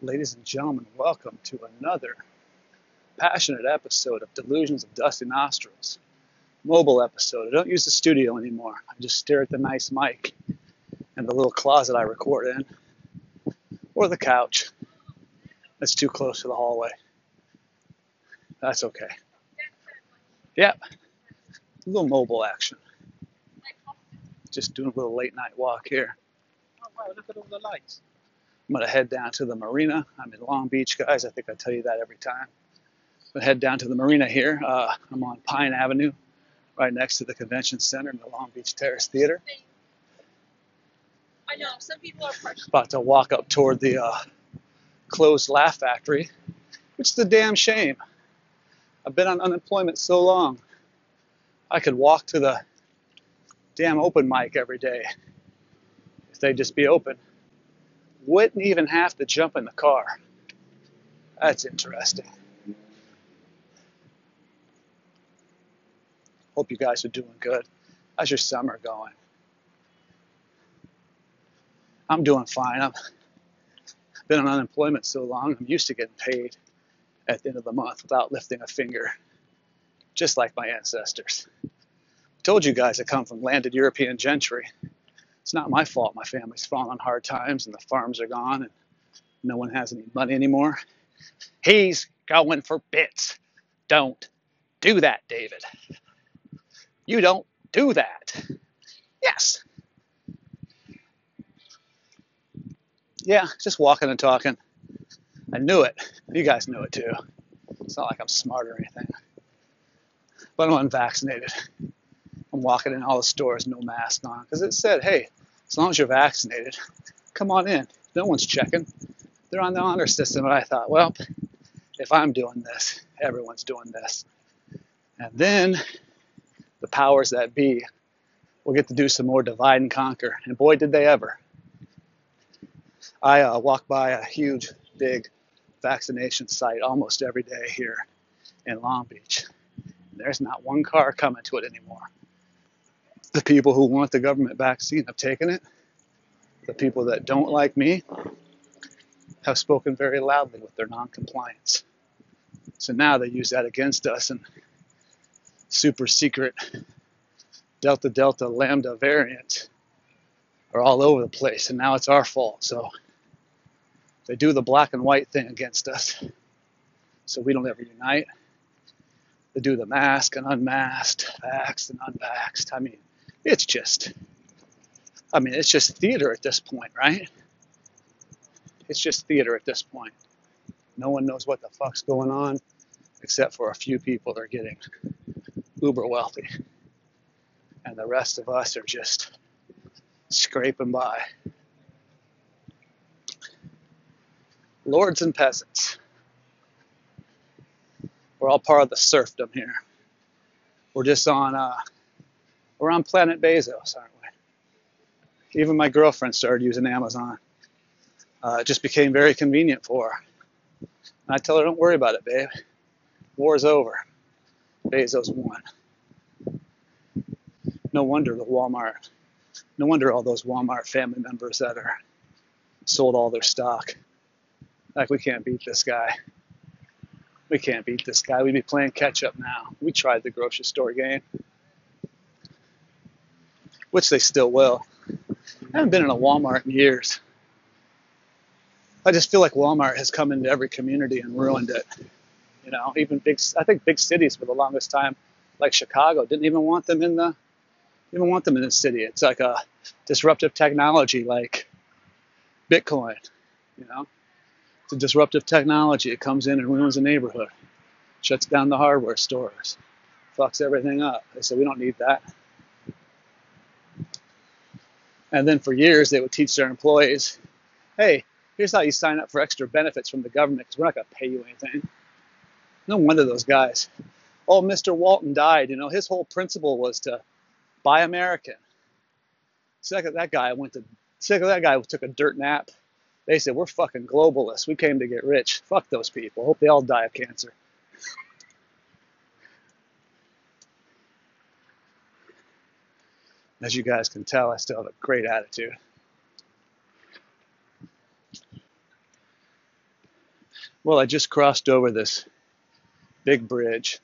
Ladies and gentlemen, welcome to another passionate episode of Delusions of Dusty Nostrils. Mobile episode. I don't use the studio anymore. I just stare at the nice mic and the little closet I record in, or the couch. That's too close to the hallway. That's okay. Yep. A little mobile action. Just doing a little late night walk here. Oh wow, look at all the lights. I'm gonna head down to the marina. I'm in Long Beach, guys. I think I tell you that every time. I'm gonna head down to the marina here. Uh, I'm on Pine Avenue, right next to the convention center in the Long Beach Terrace Theater. I know some people are partial. About to walk up toward the uh, closed Laugh Factory, which is a damn shame. I've been on unemployment so long. I could walk to the damn open mic every day if they'd just be open wouldn't even have to jump in the car. That's interesting. Hope you guys are doing good. How's your summer going? I'm doing fine. I've been on unemployment so long, I'm used to getting paid at the end of the month without lifting a finger, just like my ancestors. I told you guys I come from landed European gentry it's not my fault my family's fallen on hard times and the farms are gone and no one has any money anymore. He's going for bits. Don't do that, David. You don't do that. Yes. Yeah, just walking and talking. I knew it. You guys knew it too. It's not like I'm smart or anything. But I'm unvaccinated. I'm walking in all the stores, no mask on, because it said, hey, as long as you're vaccinated, come on in. No one's checking. They're on the honor system. And I thought, well, if I'm doing this, everyone's doing this. And then the powers that be will get to do some more divide and conquer. And boy, did they ever. I uh, walk by a huge, big vaccination site almost every day here in Long Beach. There's not one car coming to it anymore the people who want the government vaccine have taken it. The people that don't like me have spoken very loudly with their noncompliance. So now they use that against us and super secret Delta Delta Lambda variants are all over the place, and now it's our fault. So they do the black and white thing against us, so we don't ever unite. They do the mask and unmasked, vaxxed and unvaxxed. I mean, it's just, I mean, it's just theater at this point, right? It's just theater at this point. No one knows what the fuck's going on except for a few people that are getting uber wealthy. And the rest of us are just scraping by. Lords and peasants. We're all part of the serfdom here. We're just on uh, we're on Planet Bezos, aren't we? Even my girlfriend started using Amazon. Uh, it just became very convenient for her. And I tell her, don't worry about it, babe. War's over. Bezos won. No wonder the Walmart, no wonder all those Walmart family members that are sold all their stock. Like, we can't beat this guy. We can't beat this guy. We'd be playing catch up now. We tried the grocery store game which they still will. I haven't been in a Walmart in years. I just feel like Walmart has come into every community and ruined it. You know, even big, I think big cities for the longest time, like Chicago, didn't even want them in the, even want them in the city. It's like a disruptive technology, like Bitcoin. You know, it's a disruptive technology. It comes in and ruins a neighborhood, shuts down the hardware stores, fucks everything up. They said we don't need that. And then for years, they would teach their employees, hey, here's how you sign up for extra benefits from the government because we're not going to pay you anything. No wonder those guys. Oh, Mr. Walton died. You know, his whole principle was to buy American. Second, that guy went to, second, that guy took a dirt nap. They said, we're fucking globalists. We came to get rich. Fuck those people. Hope they all die of cancer. As you guys can tell, I still have a great attitude. Well, I just crossed over this big bridge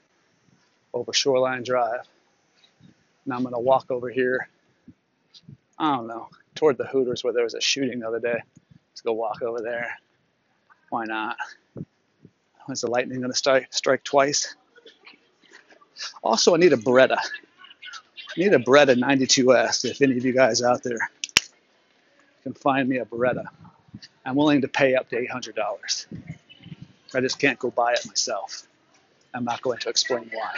over Shoreline Drive. Now I'm going to walk over here. I don't know, toward the Hooters where there was a shooting the other day. Let's go walk over there. Why not? When's the lightning going to strike, strike twice? Also, I need a Beretta. Need a Beretta 92S if any of you guys out there can find me a Beretta. I'm willing to pay up to $800. I just can't go buy it myself. I'm not going to explain why.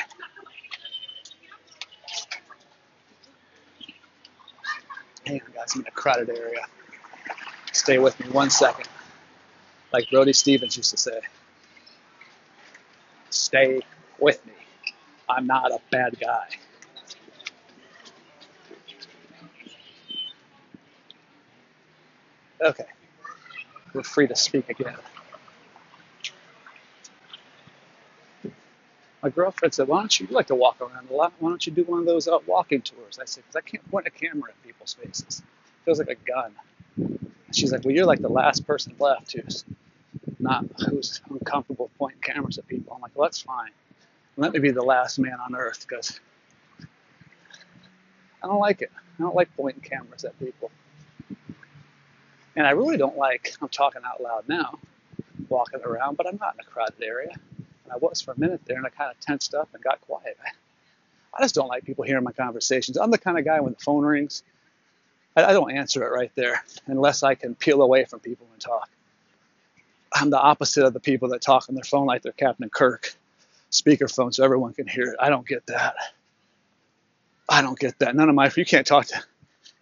Hang on, guys, I'm in a crowded area. Stay with me one second. Like Brody Stevens used to say, stay with me. I'm not a bad guy. Okay, we're free to speak again. My girlfriend said, "Why don't you, you like to walk around a lot? Why don't you do one of those uh, walking tours?" I said, "Because I can't point a camera at people's faces. It feels like a gun." She's like, "Well, you're like the last person left who's not who's uncomfortable pointing cameras at people." I'm like, "Well, that's fine. Let me be the last man on earth because I don't like it. I don't like pointing cameras at people, and I really don't like. I'm talking out loud now, walking around, but I'm not in a crowded area." And I was for a minute there, and I kind of tensed up and got quiet. I, just don't like people hearing my conversations. I'm the kind of guy when the phone rings, I, I don't answer it right there unless I can peel away from people and talk. I'm the opposite of the people that talk on their phone like they're Captain Kirk, speakerphone so everyone can hear it. I don't get that. I don't get that. None of my you can't talk to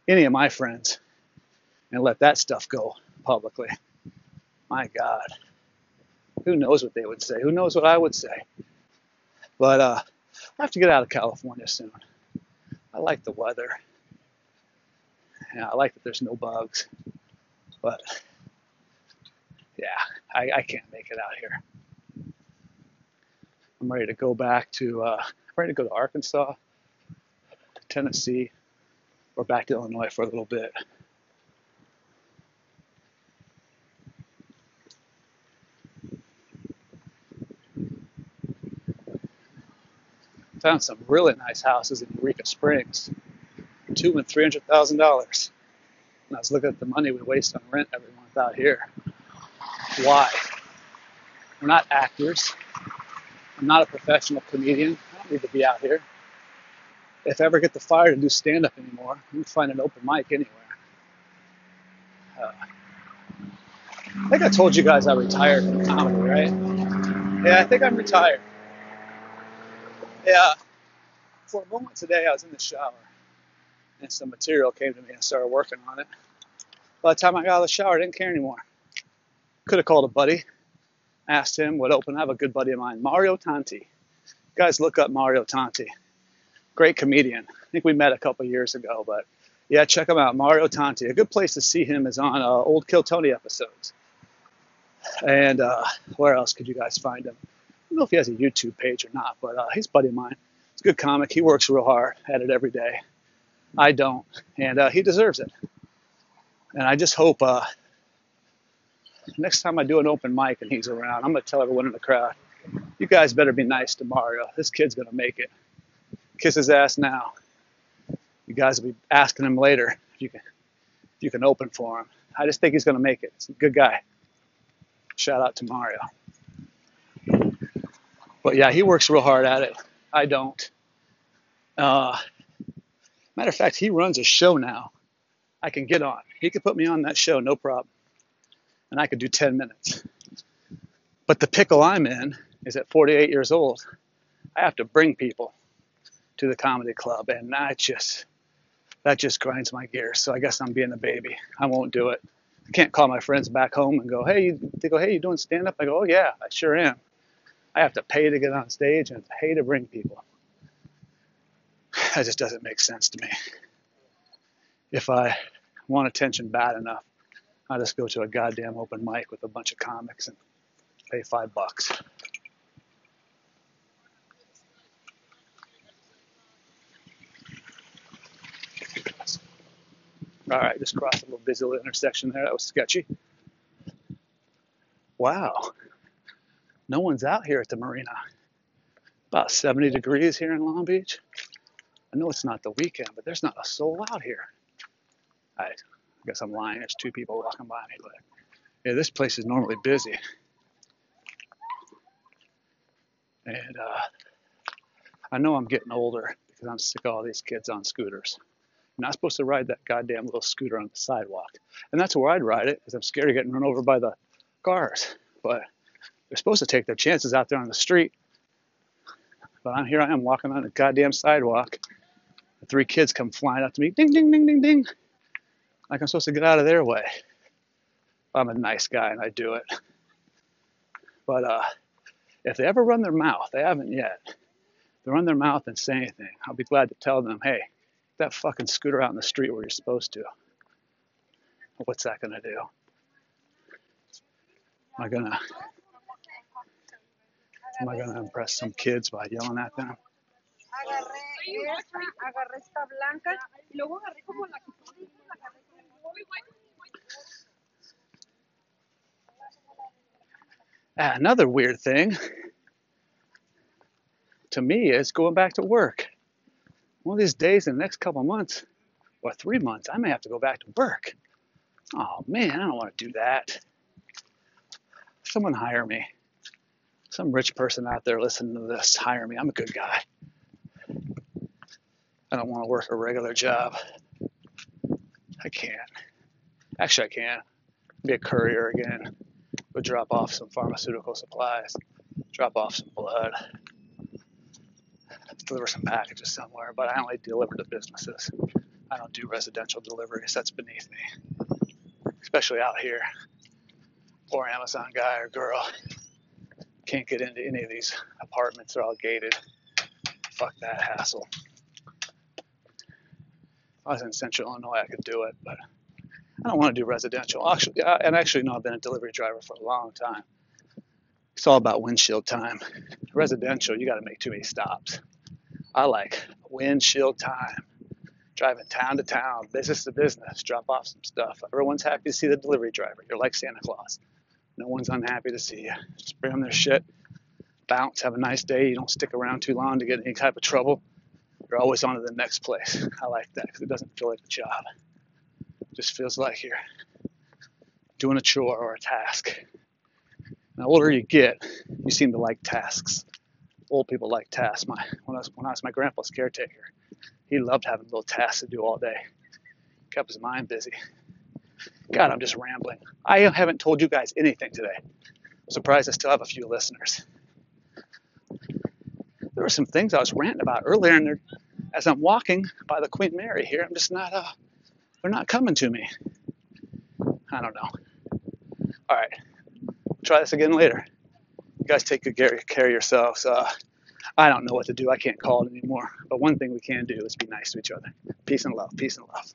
any of my friends and let that stuff go publicly. My God who knows what they would say? Who knows what I would say? But uh, I have to get out of California soon. I like the weather. Yeah, I like that there's no bugs. But yeah, I, I can't make it out here. I'm ready to go back to, uh, I'm ready to go to Arkansas, Tennessee, or back to Illinois for a little bit. Found some really nice houses in Eureka Springs, two and three hundred thousand dollars. And I was looking at the money we waste on rent every month out here. Why? We're not actors. I'm not a professional comedian. I don't need to be out here. If I ever get the fire to do stand up anymore, you can find an open mic anywhere. Uh, I think I told you guys I retired from comedy, right? Yeah, I think I'm retired. Yeah. For a moment today, I was in the shower and some material came to me and I started working on it. By the time I got out of the shower, I didn't care anymore. Could have called a buddy, asked him what open. I have a good buddy of mine, Mario Tanti. Guys, look up Mario Tanti. Great comedian. I think we met a couple years ago, but yeah, check him out, Mario Tanti. A good place to see him is on uh, old Kill Tony episodes. And uh, where else could you guys find him? Don't know if he has a YouTube page or not, but uh, he's a buddy of mine. He's a good comic. He works real hard at it every day. I don't, and uh, he deserves it. And I just hope uh, next time I do an open mic and he's around, I'm gonna tell everyone in the crowd, you guys better be nice to Mario. This kid's gonna make it. Kiss his ass now. You guys will be asking him later if you can, if you can open for him. I just think he's gonna make it. He's a good guy. Shout out to Mario. But yeah, he works real hard at it. I don't. Uh, matter of fact, he runs a show now. I can get on. He could put me on that show, no problem. And I could do 10 minutes. But the pickle I'm in is at 48 years old. I have to bring people to the comedy club, and that just that just grinds my gears. So I guess I'm being a baby. I won't do it. I can't call my friends back home and go, hey, they go, hey, you doing stand up? I go, oh yeah, I sure am. I have to pay to get on stage and pay to bring people. That just doesn't make sense to me. If I want attention bad enough, I just go to a goddamn open mic with a bunch of comics and pay five bucks. All right, just crossed a little busy little intersection there. That was sketchy. Wow. No one's out here at the marina. About 70 degrees here in Long Beach. I know it's not the weekend, but there's not a soul out here. I guess I'm lying. There's two people walking by me, but yeah, this place is normally busy. And uh, I know I'm getting older because I'm sick of all these kids on scooters. Not supposed to ride that goddamn little scooter on the sidewalk. And that's where I'd ride it because I'm scared of getting run over by the cars. But they're supposed to take their chances out there on the street. But I'm here I am walking on the goddamn sidewalk. The three kids come flying up to me, ding, ding, ding, ding, ding. Like I'm supposed to get out of their way. I'm a nice guy and I do it. But uh, if they ever run their mouth, they haven't yet. They run their mouth and say anything. I'll be glad to tell them, hey, that fucking scooter out in the street where you're supposed to. What's that gonna do? Am I gonna am I gonna impress some kids by yelling at them? Agarré esta, agarré esta blanca y luego agarré como la que tú la agarré como muy buena. Ah, Another weird thing to me is going back to work. One of these days in the next couple months or three months, I may have to go back to work. Oh man, I don't want to do that. Someone hire me. Some rich person out there listening to this, hire me. I'm a good guy. I don't want to work a regular job. I can't. Actually, I can. Be a courier again. Go drop off some pharmaceutical supplies, drop off some blood, deliver some packages somewhere. But I only deliver to businesses. I don't do residential deliveries. That's beneath me, especially out here. Poor Amazon guy or girl can't get into any of these apartments. They're all gated. Fuck that hassle. If I was in Central Illinois, I could do it, but I don't want to do residential. Actually, I, and actually, no, I've been a delivery driver for a long time. It's all about windshield time. Residential, you got to make too many stops. I like windshield time. Driving town to town, business to business, drop off some stuff. Everyone's happy to see the delivery driver. You're like Santa Claus. No one's unhappy to see you. Just bring them their shit, bounce, have a nice day. You don't stick around too long to get any type of trouble. You're always on to the next place. I like that because it doesn't feel like a job. It just feels like you're doing a chore or a task. The older you get, you seem to like tasks. Old people like tasks. My when I was when I was my grandpa's caretaker, he loved having little tasks to do all day. Kept his mind busy. God, I'm just rambling. I haven't told you guys anything today. I'm surprised I still have a few listeners. There were some things I was ranting about earlier, and as I'm walking by the Queen Mary here, I'm just not. Uh, they're not coming to me. I don't know. All right, try this again later. You guys take good care of yourselves. Uh, I don't know what to do. I can't call it anymore. But one thing we can do is be nice to each other. Peace and love. Peace and love.